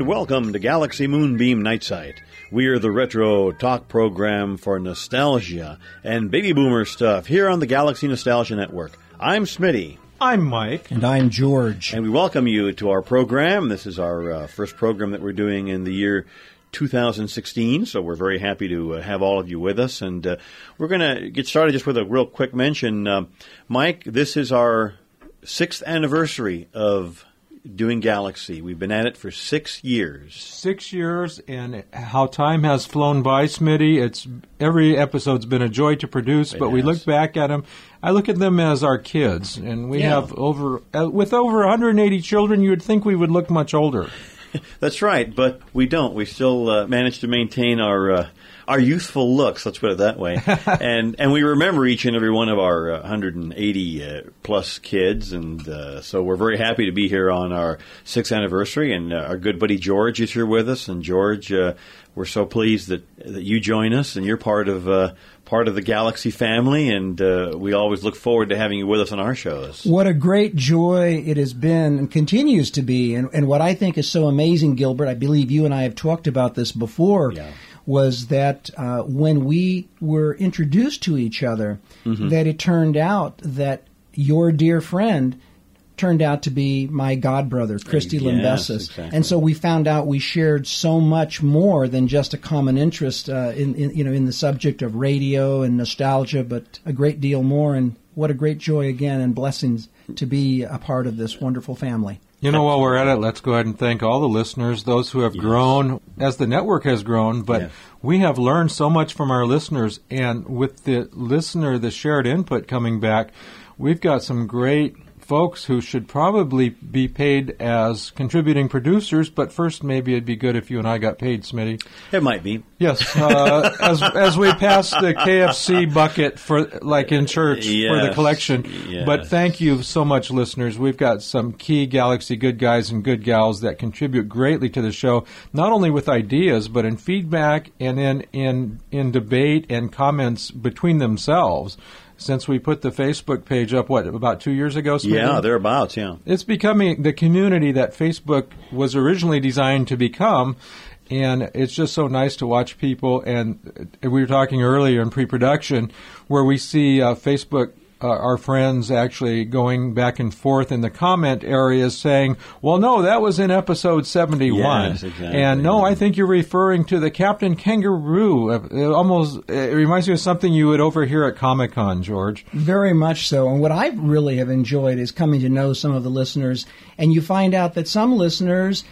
And welcome to Galaxy Moonbeam Night Site. We are the retro talk program for nostalgia and baby boomer stuff here on the Galaxy Nostalgia Network. I'm Smitty. I'm Mike. And I'm George. And we welcome you to our program. This is our uh, first program that we're doing in the year 2016, so we're very happy to uh, have all of you with us. And uh, we're going to get started just with a real quick mention. Uh, Mike, this is our sixth anniversary of doing Galaxy. We've been at it for six years. Six years, and how time has flown by, Smitty. It's every episode's been a joy to produce, It but we look back at them. I look at them as our kids, and we Yeah. have over uh, with over 180 children. You would think we would look much older. That's right, but we don't. We still uh, manage to maintain our uh, our youthful looks. Let's put it that way. and and we remember each and every one of our uh, 180 uh, plus kids, and uh, so we're very happy to be here on our sixth anniversary. And uh, our good buddy George is here with us. And George, uh, we're so pleased that that you join us, and you're part of. Uh, Part of the Galaxy family, and uh, we always look forward to having you with us on our shows. What a great joy it has been and continues to be. And, and what I think is so amazing, Gilbert, I believe you and I have talked about this before, Yeah. Was that uh, when we were introduced to each other, that it turned out that your dear friend turned out to be my godbrother, Christy Yes, Limbesis. exactly. And so we found out we shared so much more than just a common interest uh, in, in, you know, in the subject of radio and nostalgia, but a great deal more. And what a great joy again and blessings to be a part of this wonderful family. You know, while we're at it, let's go ahead and thank all the listeners, those who have grown as the network has grown. But Yeah. we have learned so much from our listeners, and with the listener, the shared input coming back, we've got some great folks who should probably be paid as contributing producers. But first, maybe it'd be good if you and I got paid, Smitty. It might be. Yes, uh, as as we pass the KFC bucket for like in church for the collection. yes. But thank you so much, listeners. We've got some key Galaxy good guys and good gals that contribute greatly to the show, not only with ideas but in feedback and in in in debate and comments between themselves. Since we put the Facebook page up, what about two years ago? Yeah, thereabouts. Yeah. it's becoming the community that Facebook was originally designed to become. And it's just so nice to watch people. And we were talking earlier in pre production where we see uh, Facebook, uh, our friends actually going back and forth in the comment areas saying, well, no, that was in episode 71. Yes, exactly. And no, I think you're referring to the Captain Kangaroo. It almost, it reminds me of something you would overhear at Comic Con, George. Very much so. And what I really have enjoyed is coming to know some of the listeners, and you find out that some listeners.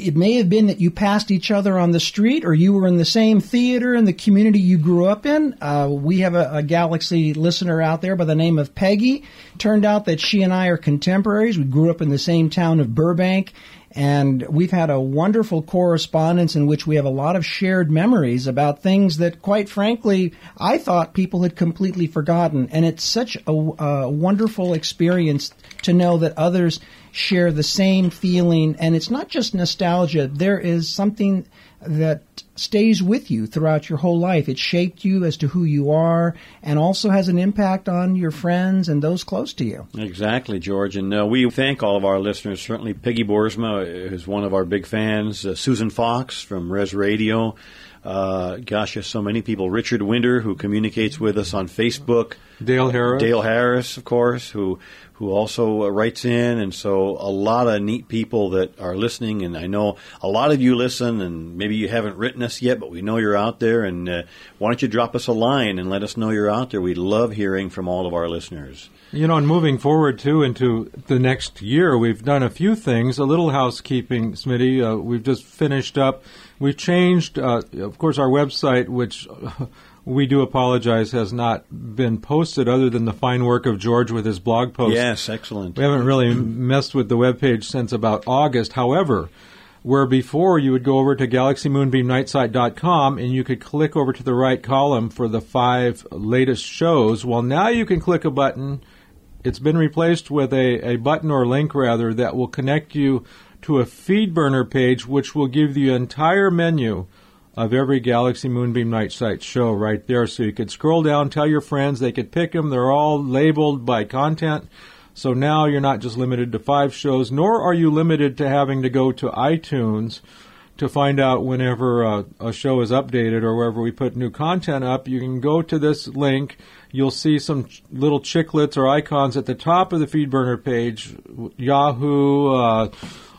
It may have been that you passed each other on the street, or you were in the same theater in the community you grew up in. Uh, we have a, a Galaxy listener out there by the name of Peggy. Turned out that she and I are contemporaries. We grew up in the same town of Burbank, and we've had a wonderful correspondence in which we have a lot of shared memories about things that, quite frankly, I thought people had completely forgotten. And it's such a, a wonderful experience to know that others share the same feeling. And it's not just nostalgia, there is something that stays with you throughout your whole life. It shaped you as to who you are and also has an impact on your friends and those close to you. Exactly, George. And uh, we thank all of our listeners. Certainly, Peggy Boersma is one of our big fans. Uh, Susan Fox from Res Radio. Uh, gosh, there's so many people. Richard Winter, who communicates with us on Facebook. Dale Harris. Dale Harris, of course, who who also uh, writes in, and so a lot of neat people that are listening. And I know a lot of you listen, and maybe you haven't written us yet, but we know you're out there. And uh, why don't you drop us a line and let us know you're out there? We'd love hearing from all of our listeners. You know, and moving forward too into the next year, we've done a few things. A little housekeeping, Smitty. Uh, we've just finished up. We've changed, uh, of course, our website, which we do apologize has not been posted, other than the fine work of George with his blog post. Yes, excellent. We haven't really messed with the webpage since about August. However, where before you would go over to galaxymoonbeamnightsite.com and you could click over to the right column for the five latest shows. Well, now you can click a button. It's been replaced with a, a button or link rather that will connect you to a feed burner page, which will give you the entire menu of every Galaxy Moonbeam Night Site show right there. So you could scroll down, tell your friends, they could pick them. They're all labeled by content. So now you're not just limited to five shows, nor are you limited to having to go to iTunes to find out whenever uh, a show is updated or wherever we put new content up. You can go to this link. You'll see some ch- little chiclets or icons at the top of the FeedBurner page. Yahoo, uh,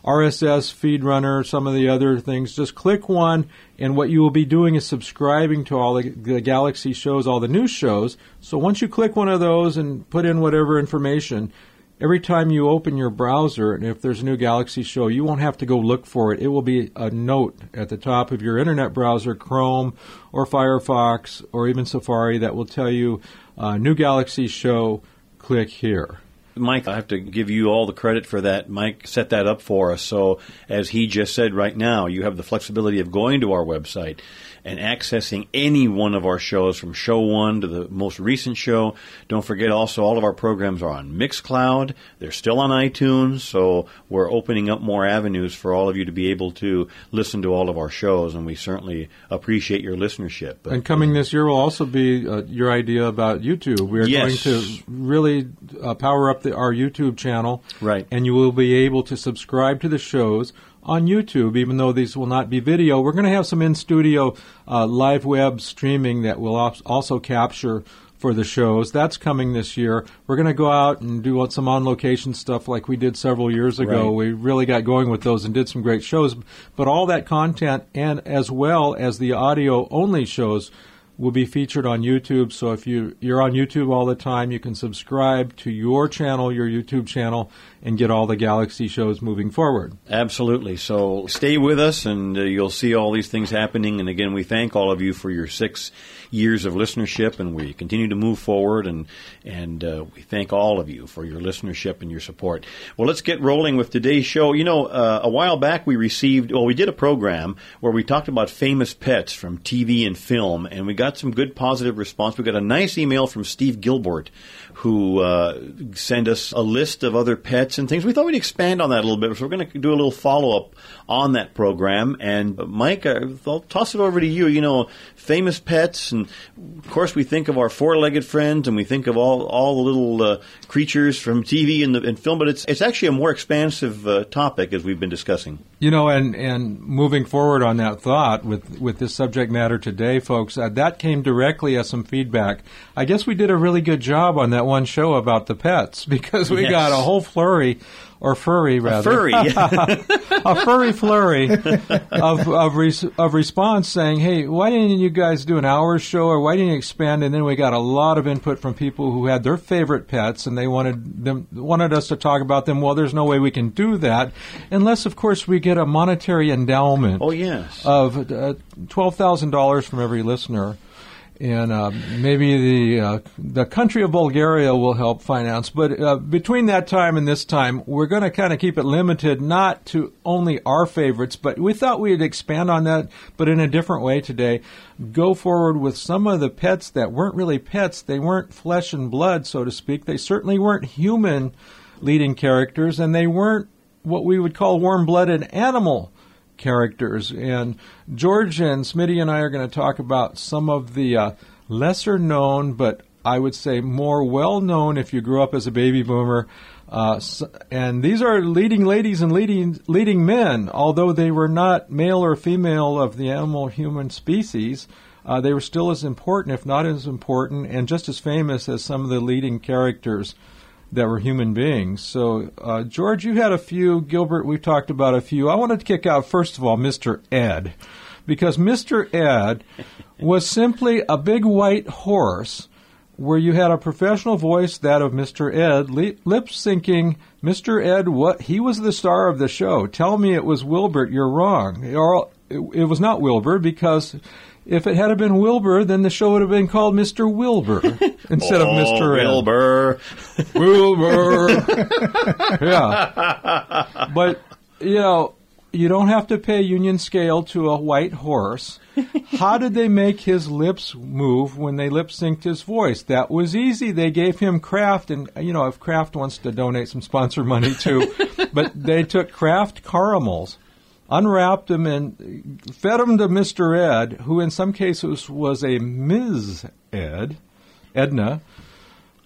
RSS, feed runner, some of the other things. Just click one, and what you will be doing is subscribing to all the, the, Galaxy shows, all the new shows. So once you click one of those and put in whatever information, every time you open your browser, and if there's a new Galaxy show, you won't have to go look for it. It will be a note at the top of your internet browser, Chrome or Firefox or even Safari, that will tell you uh, new Galaxy show. Click here. Mike, I have to give you all the credit for that. Mike set that up for us. So, as he just said right now, you have the flexibility of going to our website and accessing any one of our shows from show one to the most recent show. Don't forget also all of our programs are on Mixcloud. They're still on iTunes, so we're opening up more avenues for all of you to be able to listen to all of our shows, and we certainly appreciate your listenership. But, and coming this year will also be uh, your idea about YouTube. We are yes. going to really uh, power up the, our YouTube channel, right? And you will be able to subscribe to the shows on YouTube, even though these will not be video. We're going to have some in studio uh, live web streaming that will also capture for the shows. That's coming this year. We're going to go out and do some on location stuff like we did several years ago. Right. We really got going with those and did some great shows. But all that content, and as well as the audio only shows, will be featured on YouTube. So if you, you're on YouTube all the time, you can subscribe to your channel, your YouTube channel, and get all the Galaxy shows moving forward. Absolutely. So stay with us, and uh, you'll see all these things happening. And again, we thank all of you for your six years of listenership, and we continue to move forward. And and uh, we thank all of you for your listenership and your support. Well, let's get rolling with today's show. You know, uh, a while back we received, well, we did a program where we talked about famous pets from TV and film, and we got some good positive response. We got a nice email from Steve Gilbert who uh, sent us a list of other pets and things. We thought we'd expand on that a little bit, so we're going to do a little follow up on that program. And uh, Mike, I'll toss it over to you. You know, famous pets, and of course we think of our four legged friends, and we think of all all the little uh, creatures from TV and, the, and film. But it's it's actually a more expansive uh, topic as we've been discussing. You know, and and moving forward on that thought with with this subject matter today, folks, uh, that came directly as some feedback. I guess we did a really good job on that one show about the pets because we yes. got a whole flurry or furry rather, a furry, a furry flurry of of, res- of response saying, "Hey, why didn't you guys do an hour show, or why didn't you expand?" And then we got a lot of input from people who had their favorite pets, and they wanted them wanted us to talk about them. Well, there's no way we can do that unless, of course, we get a monetary endowment. Oh yes, of uh, twelve thousand dollars from every listener and uh, maybe the uh, the country of Bulgaria will help finance. But uh, between that time and this time, we're going to kind of keep it limited, not to only our favorites, but we thought we'd expand on that, but in a different way today. Go forward with some of the pets that weren't really pets; they weren't flesh and blood, so to speak. They certainly weren't human leading characters, and they weren't what we would call warm-blooded animal characters. And George and Smitty and I are going to talk about some of the uh, lesser known, but I would say more well known if you grew up as a baby boomer. Uh, and these are leading ladies and leading leading men, although they were not male or female of the animal human species. Uh, they were still as important, if not as important, and just as famous as some of the leading characters that were human beings. So, uh, George, you had a few. Gilbert, we talked about a few. I wanted to kick out, first of all, Mr. Ed, because Mr. Ed was simply a big white horse where you had a professional voice, that of Mr. Ed, lip syncing Mr. Ed. What he was the star of the show. Tell me it was Wilbert. You're wrong. It was not Wilbur because if it had been Wilbur, then the show would have been called Mr. Wilbur instead oh, of Mr. Wilbur. Wilbur. yeah. But, you know, you don't have to pay union scale to a white horse. How did they make his lips move when they lip synced his voice? That was easy. They gave him Kraft, and you know if Kraft wants to donate some sponsor money too, but they took Kraft caramels, unwrapped them, and fed them to Mister Ed, who in some cases was a Ms. Ed, Edna,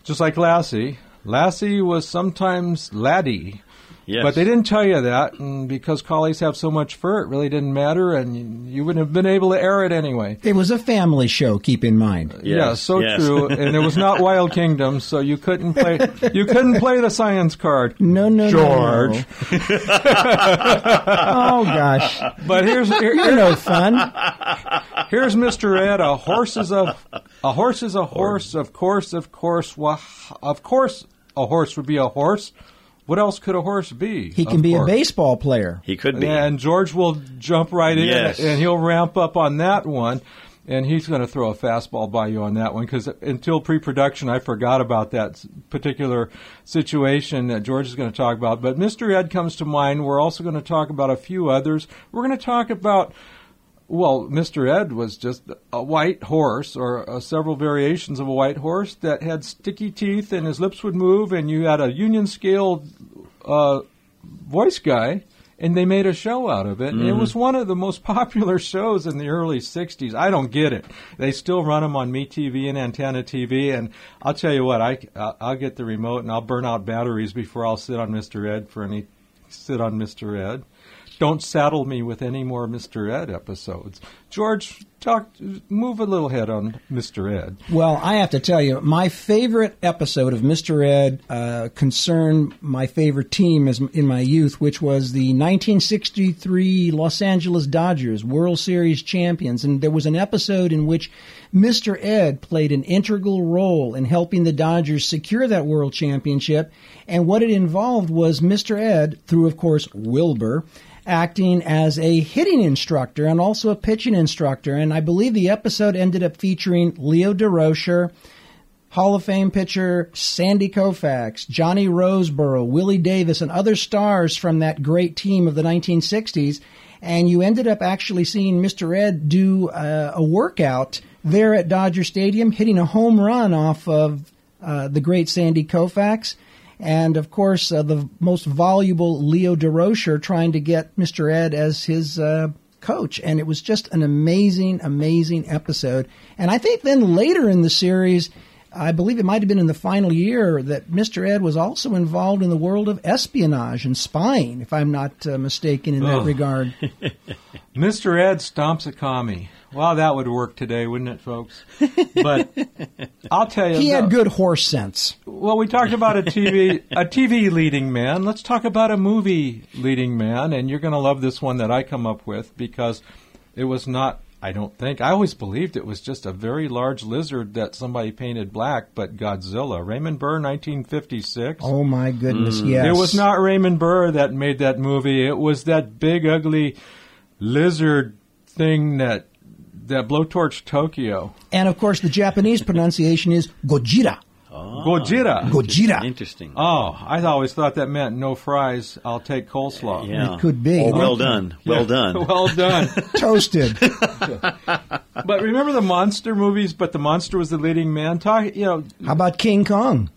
just like Lassie. Lassie was sometimes Laddie. Yes. But they didn't tell you that, and because collies have so much fur, it really didn't matter, and you, you wouldn't have been able to air it anyway. It was a family show, keep in mind. Yes, yeah, so yes. true. And it was not Wild Kingdom, so you couldn't play. You couldn't play the science card. No, no, no, George. no. oh gosh, But here's here- you're no fun. here's Mister Ed. A horse is a a horse is a horse. Of course, of course, wha- of course, a horse would be a horse. What else could a horse be? He can Of be a baseball player. He could be. And George will jump right in, Yes. and he'll ramp up on that one. And he's going to throw a fastball by you on that one because until pre-production, I forgot about that particular situation that George is going to talk about. But Mr. Ed comes to mind. We're also going to talk about a few others. We're going to talk about well, Mr. Ed was just a white horse, or uh, several variations of a white horse that had sticky teeth, and his lips would move, and you had a union scale uh, voice guy, and they made a show out of it. And it was one of the most popular shows in the early '60s. I don't get it. They still run them on MeTV and Antenna TV, and I'll tell you what, I I'll get the remote and I'll burn out batteries before I'll sit on Mr. Ed for any sit on Mr. Ed. Don't saddle me with any more Mr. Ed episodes. George, talk, move a little head on Mr. Ed. Well, I have to tell you, my favorite episode of Mr. Ed uh, concerned my favorite team as, in my youth, which was the 1963 Los Angeles Dodgers World Series champions. And there was an episode in which Mr. Ed played an integral role in helping the Dodgers secure that World Championship. And what it involved was Mr. Ed, through, of course, Wilbur, acting as a hitting instructor and also a pitching instructor. And I believe the episode ended up featuring Leo Durocher, Hall of Fame pitcher Sandy Koufax, Johnny Roseboro, Willie Davis, and other stars from that great team of the 1960s. And you ended up actually seeing Mr. Ed do uh, a workout there at Dodger Stadium, hitting a home run off of uh, the great Sandy Koufax. And of course, uh, the most voluble Leo Durocher trying to get Mr. Ed as his uh, coach. And it was just an amazing, amazing episode. And I think then later in the series, I believe it might have been in the final year that Mr. Ed was also involved in the world of espionage and spying, if I'm not uh, mistaken in that regard. Mr. Ed stomps a commie. Well, that would work today, wouldn't it, folks? But I'll tell you, He the- had good horse sense. Well, we talked about a TV a TV leading man. Let's talk about a movie leading man, and you're going to love this one that I come up with because it was not. I don't think I always believed it was just a very large lizard that somebody painted black, but Godzilla. Raymond Burr, 1956. Oh my goodness, mm. yes. It was not Raymond Burr that made that movie. It was that big ugly lizard thing that that blowtorched Tokyo. And of course, the Japanese pronunciation is Gojira. Ah. Gojira. Gojira. Interesting. Oh, I always thought that meant no fries. I'll take coleslaw. yeah. It could be. Oh, well done. Well Yeah. done. well done. Toasted. but remember the monster movies? But the monster was the leading man. Talk, you know, How about King Kong?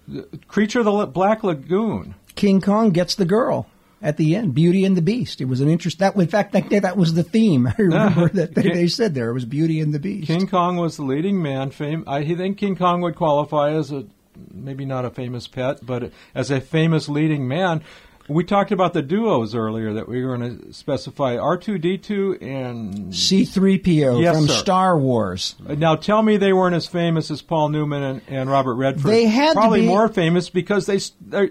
Creature of the Black Lagoon. King Kong gets the girl at the end. Beauty and the Beast. It was an interest. That in fact, that, that was the theme. I remember ah. that they, King- they said there it was Beauty and the Beast. King Kong was the leading man. Fame. I think King Kong would qualify as a maybe not a famous pet, but as a famous leading man. We talked about the duos earlier that we were going to specify R2D2 and C3PO Yes, from sir. Star Wars. Now, tell me they weren't as famous as Paul Newman and, and Robert Redford. They had to probably be- more famous because they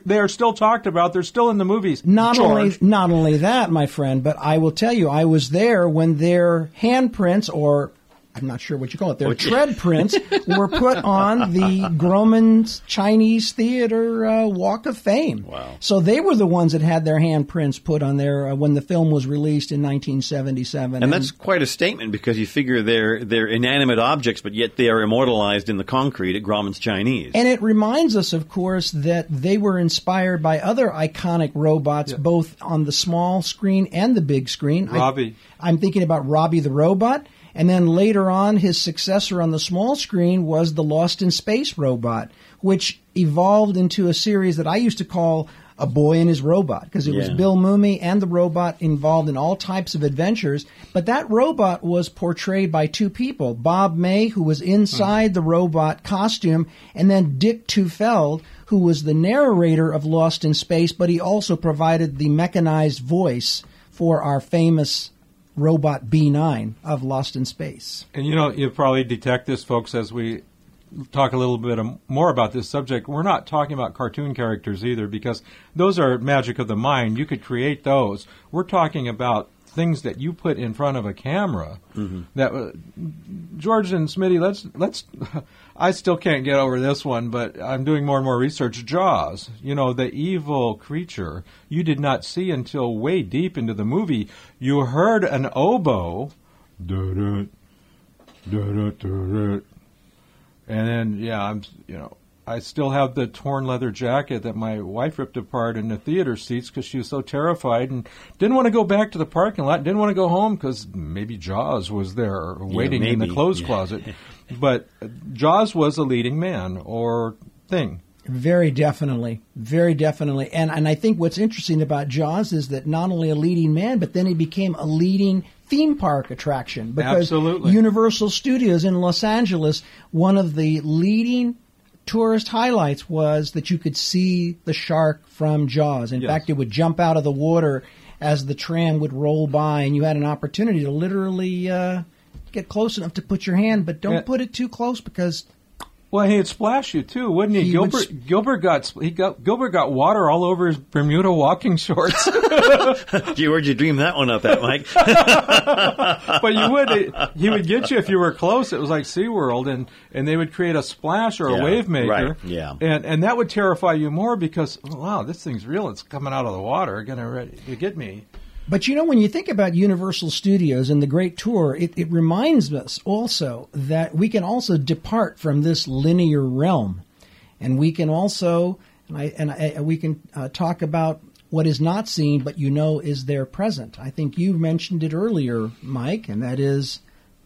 they are still talked about. They're still in the movies. Not George. only not only that, my friend, but I will tell you, I was there when their handprints or I'm not sure what you call it. Their What tread prints were put on the Grauman's Chinese Theater uh, Walk of Fame. Wow. So they were the ones that had their handprints put on there uh, when the film was released in 1977. And that's quite a statement because you figure they're they're inanimate objects, but yet they are immortalized in the concrete at Grauman's Chinese. And it reminds us, of course, that they were inspired by other iconic robots, both on the small screen and the big screen. I- Robby. I'm thinking about Robby the Robot. And then later on, his successor on the small screen was the Lost in Space robot, which evolved into a series that I used to call A Boy and His Robot, because it was Bill Mumy and the robot involved in all types of adventures. But that robot was portrayed by two people Bob May, who was inside the robot costume, and then Dick Tufeld, who was the narrator of Lost in Space, but he also provided the mechanized voice for our famous robot B9 of Lost in Space. And you know, you'll probably detect this, folks, as we talk a little bit more about this subject. We're not talking about cartoon characters either, because those are magic of the mind. You could create those. We're talking about things that you put in front of a camera. That uh, George and Smitty, let's let's. I still can't get over this one, but I'm doing more and more research. Jaws, you know, the evil creature you did not see until way deep into the movie. You heard an oboe. And then, yeah, I'm, you know, I still have the torn leather jacket that my wife ripped apart in the theater seats because she was so terrified and didn't want to go back to the parking lot. Didn't want to go home because maybe Jaws was there waiting in the clothes Yeah. closet. But Jaws was a leading man or thing. Very definitely, very definitely. And and I think what's interesting about Jaws is that not only a leading man, but then he became a leading theme park attraction because Absolutely. Universal Studios in Los Angeles, one of the leading tourist highlights was that you could see the shark from Jaws. In Yes. fact, it would jump out of the water as the tram would roll by, and you had an opportunity to literally uh, get close enough to put your hand, but don't Yeah. put it too close because Well, he'd splash you too, wouldn't he? He would Gilbert s- Gilbert got he got Gilbert got water all over his Bermuda walking shorts. Gee, where'd you dream that one up at, Mike? but you would he would get you if you were close. It was like SeaWorld and and they would create a splash or Yeah, a wave maker. right, yeah. And and that would terrify you more because oh, wow, this thing's real. It's coming out of the water, gonna to get me. But you know, when you think about Universal Studios and the Great Tour, it, it reminds us also that we can also depart from this linear realm, and we can also, and I and I, we can uh, talk about what is not seen, but you know is there present. I think you mentioned it earlier, Mike, and that is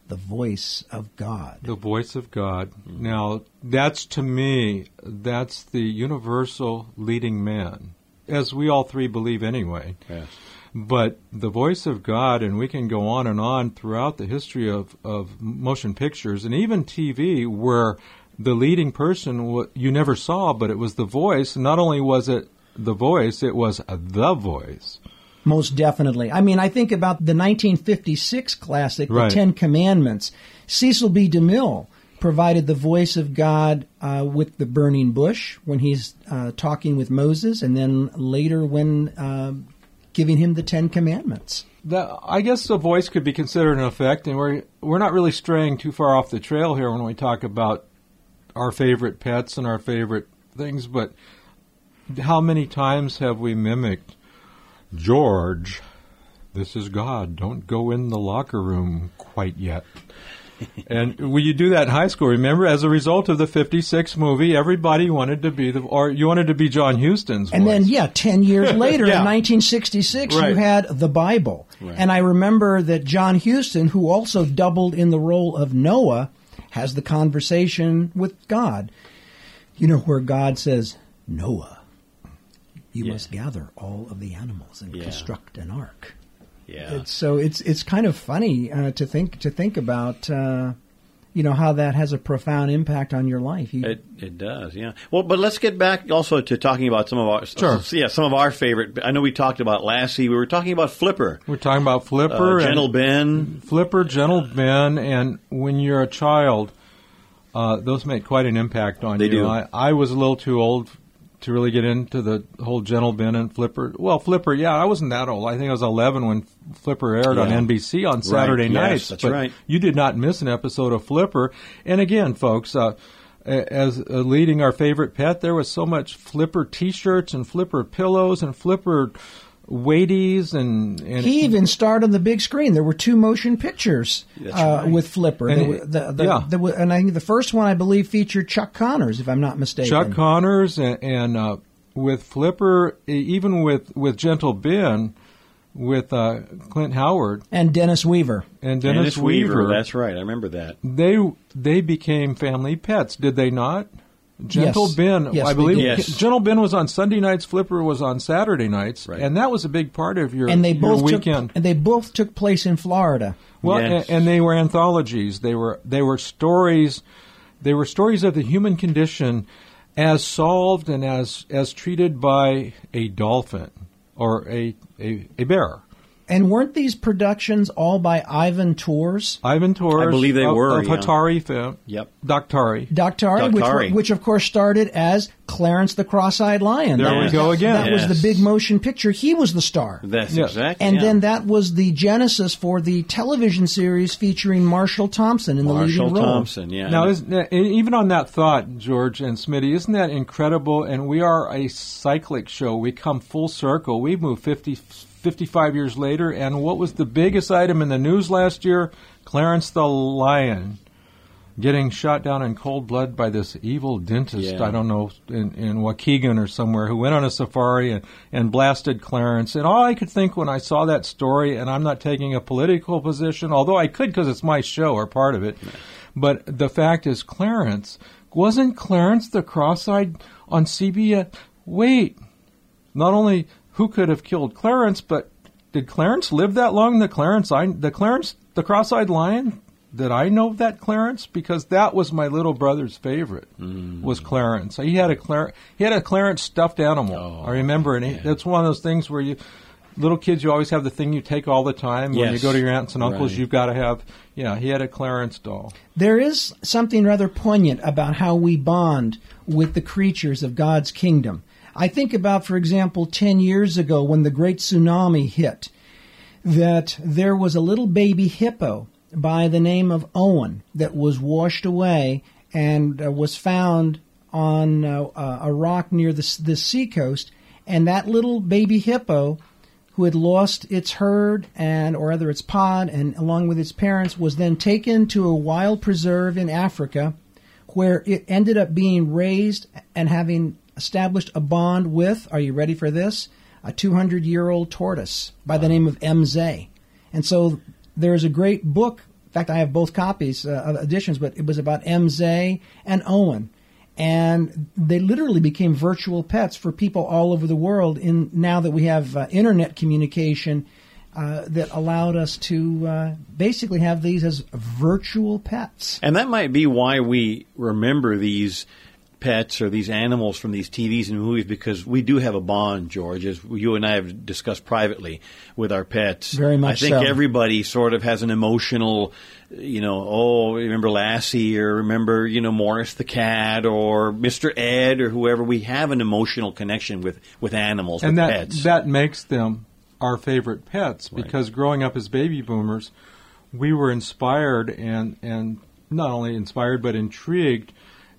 the voice of God. The voice of God. Now, that's to me, that's the universal leading man, as we all three believe anyway. Yes. But the voice of God, and we can go on and on throughout the history of, of motion pictures and even TV, where the leading person you never saw, but it was the voice. Not only was it the voice, it was the voice. Most definitely. I mean, I think about the 1956 classic, Right. The Ten Commandments. Cecil B. DeMille provided the voice of God uh, with the burning bush when he's uh, talking with Moses, and then later when uh, giving him the Ten Commandments. That, I guess the voice could be considered an effect, and we're we're not really straying too far off the trail here when we talk about our favorite pets and our favorite things. But how many times have we mimicked George? This is God. Don't go in the locker room quite yet. And when you do that in high school, remember, as a result of the '56 movie, everybody wanted to be the, or you wanted to be John Huston's And voice. then, yeah, 10 years later Yeah. in 1966, Right. you had the Bible. And I remember that John Huston, who also doubled in the role of Noah, has the conversation with God. You know, where God says, Noah, you Yeah. must gather all of the animals and Yeah. construct an ark. Yeah. It's, so it's it's kind of funny uh, to think to think about, uh, you know, how that has a profound impact on your life. You, It it does, yeah. Well, but let's get back also to talking about some of our Sure. yeah some of our favorite. I know we talked about Lassie. We were talking about Flipper, we're talking about Flipper, uh, and- Gentle Ben. Flipper, Gentle Ben, and when you're a child, uh, those make quite an impact on They you. do. I, I was a little too old to really get into the whole Gentle Ben and Flipper. Well, Flipper, yeah, I wasn't that old. I think I was 11 when Flipper aired on NBC on Saturday Yes, nights. that's but right. You did not miss an episode of Flipper. And again, folks, uh, as uh, leading our favorite pet, there was so much Flipper T-shirts and Flipper pillows and Flipper weighties and, and He even starred on the big screen. There were two motion pictures That's uh, right. with Flipper. And There he- were- the, the, yeah. there were- and I think the first one, I believe, featured Chuck Connors, if I'm not mistaken. Chuck Connors and, and uh, with Flipper, even with with Gentle Ben, with uh, Clint Howard and Dennis Weaver. and Dennis, Dennis Weaver. That's right. I remember that. they they became family pets, did they not? Gentle Yes. Ben, Yes, I believe. Yes. Gentle Ben was on Sunday nights. Flipper was on Saturday nights, Right. and that was a big part of your And they your both took, weekend. and they both took place in Florida. Well, Yes. and, and they were anthologies. They were they were stories. They were stories of the human condition as solved and as as treated by a dolphin or a a, a bear. And weren't these productions all by Ivan Tors? Ivan Tors, I believe they of, were, of yeah. Hatari film. Yep. Daktari. Daktari, which, Daktari. were- which of course started as Clarence the Cross-Eyed Lion. There That we was- go again. That was the big motion picture. He was the star. That's Yes. exactly. And yeah. then that was the genesis for the television series featuring Marshall Thompson in the leading role. Marshall Thompson. Yeah. Now, isn't that, even on that thought, George and Smitty, isn't that incredible? And we are a cyclic show. We come full circle. We move 50, 55 years later. And what was the biggest item in the news last year? Clarence the Lion getting shot down in cold blood by this evil dentist, Yeah. I don't know, in, in Waukegan or somewhere, who went on a safari and, and blasted Clarence. And all I could think when I saw that story, and I'm not taking a political position, although I could because it's my show or part of it, but the fact is, Clarence, wasn't Clarence the cross-eyed on CBS? Wait, not only who could have killed Clarence, but did Clarence live that long? The Clarence, I, the Clarence, the cross-eyed lion. Did I know that Clarence? Because that was my little brother's favorite. Mm. Was Clarence? He had a Clarence. he had a Clarence stuffed animal. Oh, I remember, and he, that's one of those things where you, little kids, you always have the thing you take all the time. When you go to your aunts and uncles, Right. you've got to have. Yeah, he had a Clarence doll. There is something rather poignant about how we bond with the creatures of God's kingdom. I think about, for example, 10 years ago when the great tsunami hit, that there was a little baby hippo by the name of Owen that was washed away and uh, was found on uh, uh, a rock near the, the seacoast. And that little baby hippo who had lost its herd and or rather its pod and along with its parents was then taken to a wild preserve in Africa where it ended up being raised and having established a bond with are you ready for this a 200 year old tortoise by the name of Mzee and so there's a great book in fact I have both copies uh, editions but it was about Mzee and Owen and they literally became virtual pets for people all over the world. In now that we have uh, internet communication, uh, that allowed us to uh, basically have these as virtual pets. And that might be why we remember these pets or these animals from these TVs and movies because we do have a bond, George, as you and I have discussed privately with our pets. Very much I think so. everybody sort of has an emotional, you know, oh, remember Lassie or remember, you know, Morris the cat or Mr. Ed or whoever. We have an emotional connection with, with animals, and with that pets. that makes them our favorite pets because growing up as baby boomers, we were inspired and and not only inspired but intrigued,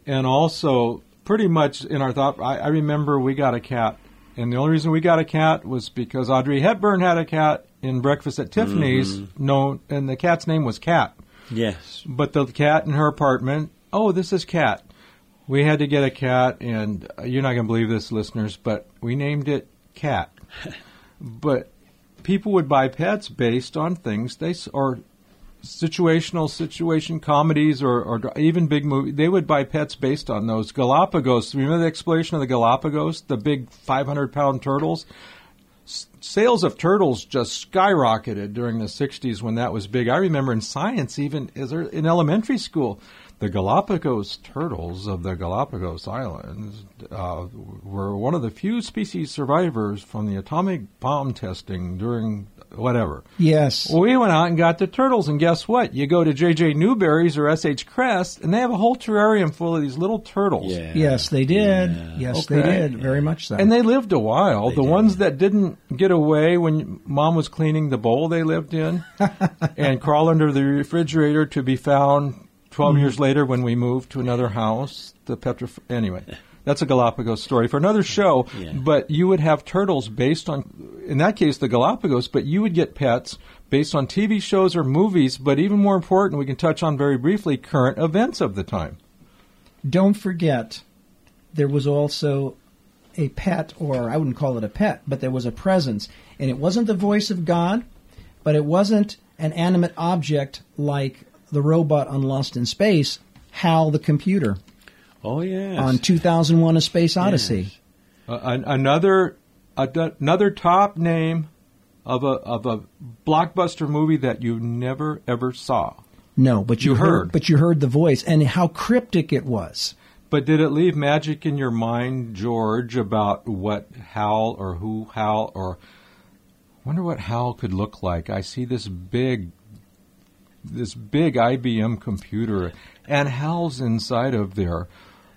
and also pretty much in our thought. I, I remember we got a cat, and the only reason we got a cat was because Audrey Hepburn had a cat in Breakfast at Tiffany's, known, and the cat's name was Cat. yes. But the cat in her apartment, oh, this is Cat. We had to get a cat, and uh, you're not going to believe this, listeners, but we named it Cat. but people would buy pets based on things they or situational situation comedies or, or even big movies. They would buy pets based on those Galapagos. Remember the exploration of the Galapagos, the big 500 pound turtles. Sales of turtles just skyrocketed during the 60s when that was big. I remember in science, even as in elementary school, the Galapagos turtles of the Galapagos Islands uh, were one of the few species survivors from the atomic bomb testing during whatever. Yes. We went out and got the turtles, and guess what? You go to J.J. Newberry's or S.H. Kress, and they have a whole terrarium full of these little turtles. Yeah. Yes, they did. Yeah. Yes, they Okay. did. Very much so. And they lived a while. They the did. ones that didn't get away when mom was cleaning the bowl they lived in and crawl under the refrigerator to be found 12 hmm. years later when we moved to another house. The petrif- Anyway, that's a Galapagos story for another show. Yeah. But you would have turtles based on, in that case, the Galapagos, but you would get pets based on TV shows or movies. But even more important, we can touch on very briefly current events of the time. Don't forget, there was also a pet, or I wouldn't call it a pet, but there was a presence. And it wasn't the voice of God, but it wasn't an animate object like the robot on Lost in Space, Hal the computer Oh yes. on 2001 A Space Odyssey. Yes. Uh, another another top name of a of a blockbuster movie that you never ever saw. No, but you, You heard. But you heard the voice and how cryptic it was. But did it leave magic in your mind, George, about what Hal or who Hal or wonder what Hal could look like? I see this big this big IBM computer and Hal's inside of there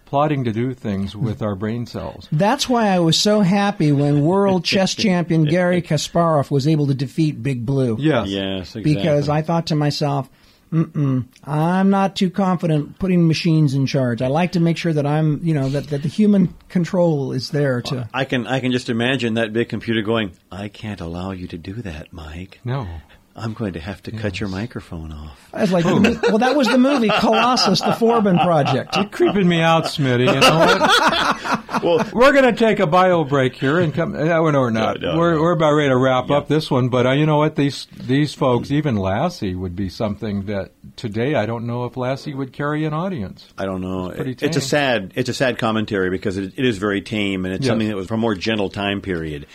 plotting to do things with our brain cells. That's why I was so happy when world chess champion Gary Kasparov was able to defeat Big Blue. Yes. Yes, exactly. Because I thought to myself, Mm-mm, I'm not too confident putting machines in charge. I like to make sure that I'm, you know, that, that the human control is there to. I can I can just imagine that big computer going. I can't allow you to do that, Mike. No. I'm going to have to cut your microphone off. I was like, well, that was the movie Colossus, the Forbin Project. You're creeping me out, Smitty. You know what? Well, We're going to take a bio break here and come. No, no, we're not. No, no, we're, no. we're about ready to wrap up this one. But uh, you know what? These these folks, even Lassie, would be something that today I don't know if Lassie would carry an audience. I don't know. pretty It's a sad it's a sad commentary because it, it is very tame and it's Yes. something that was from a more gentle time period.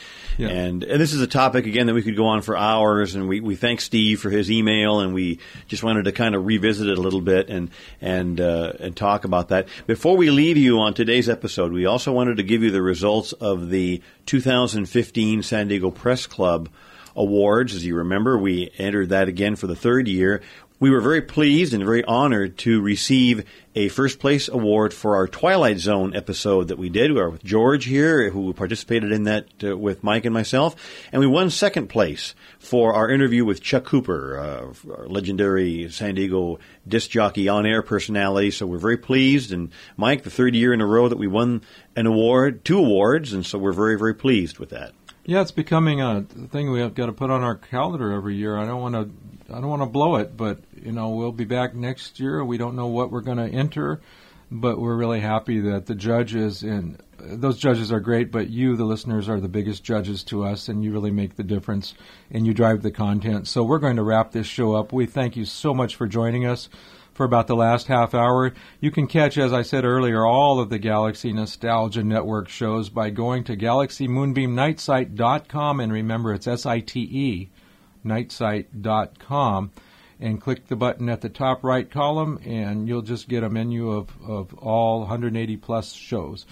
Yeah. And and this is a topic again that we could go on for hours and we, we thank Steve for his email and we just wanted to kind of revisit it a little bit and and uh, and talk about that. Before we leave you on today's episode, we also wanted to give you the results of the 2015 San Diego Press Club Awards. As you remember, we entered that again for the third year. We were very pleased and very honored to receive a first place award for our Twilight Zone episode that we did. We were with George here, who participated in that uh, with Mike and myself, and we won second place for our interview with Chuck Cooper, uh, our legendary San Diego disc jockey on air personality. So we're very pleased, and Mike, the third year in a row that we won an award, two awards, and so we're very very pleased with that. Yeah, it's becoming a thing we have got to put on our calendar every year. I don't want to. I don't want to blow it, but you know we'll be back next year. We don't know what we're going to enter, but we're really happy that the judges and uh, those judges are great. But you, the listeners, are the biggest judges to us, and you really make the difference, and you drive the content. So we're going to wrap this show up. We thank you so much for joining us for about the last half hour. You can catch, as I said earlier, all of the Galaxy Nostalgia Network shows by going to galaxymoonbeamnightsite.com and remember it's S-I-T-E, nightsite.com and click the button at the top right column and you'll just get a menu of, of all 180 plus shows.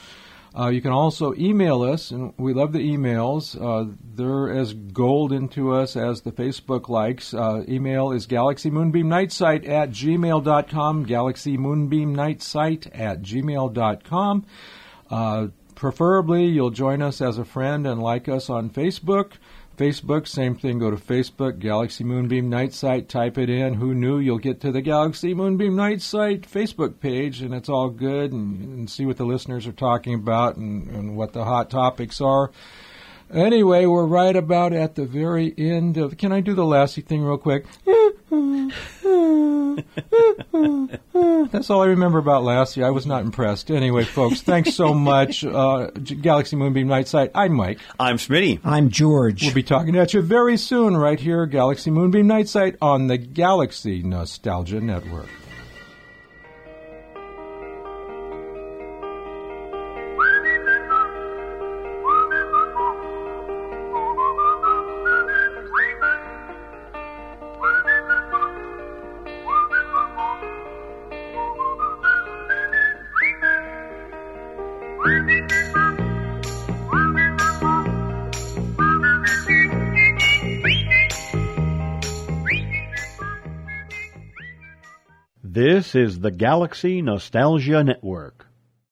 Uh, you can also email us, and we love the emails. Uh, they're as golden to us as the Facebook likes. Uh, email is galaxymoonbeamnightsite at gmail.com, galaxymoonbeamnightsite at gmail.com. Uh, preferably, you'll join us as a friend and like us on Facebook. Facebook, same thing. Go to Facebook, Galaxy Moonbeam Night Site, type it in. Who knew? You'll get to the Galaxy Moonbeam Night Site Facebook page, and it's all good, and, and see what the listeners are talking about and, and what the hot topics are. Anyway, we're right about at the very end of. Can I do the Lassie thing real quick? That's all I remember about last year. I was not impressed. Anyway, folks, thanks so much. Uh, G- Galaxy Moonbeam Night Site. I'm Mike. I'm Smitty. I'm George. We'll be talking at you very soon, right here, Galaxy Moonbeam Night Site on the Galaxy Nostalgia Network. This is the Galaxy Nostalgia Network.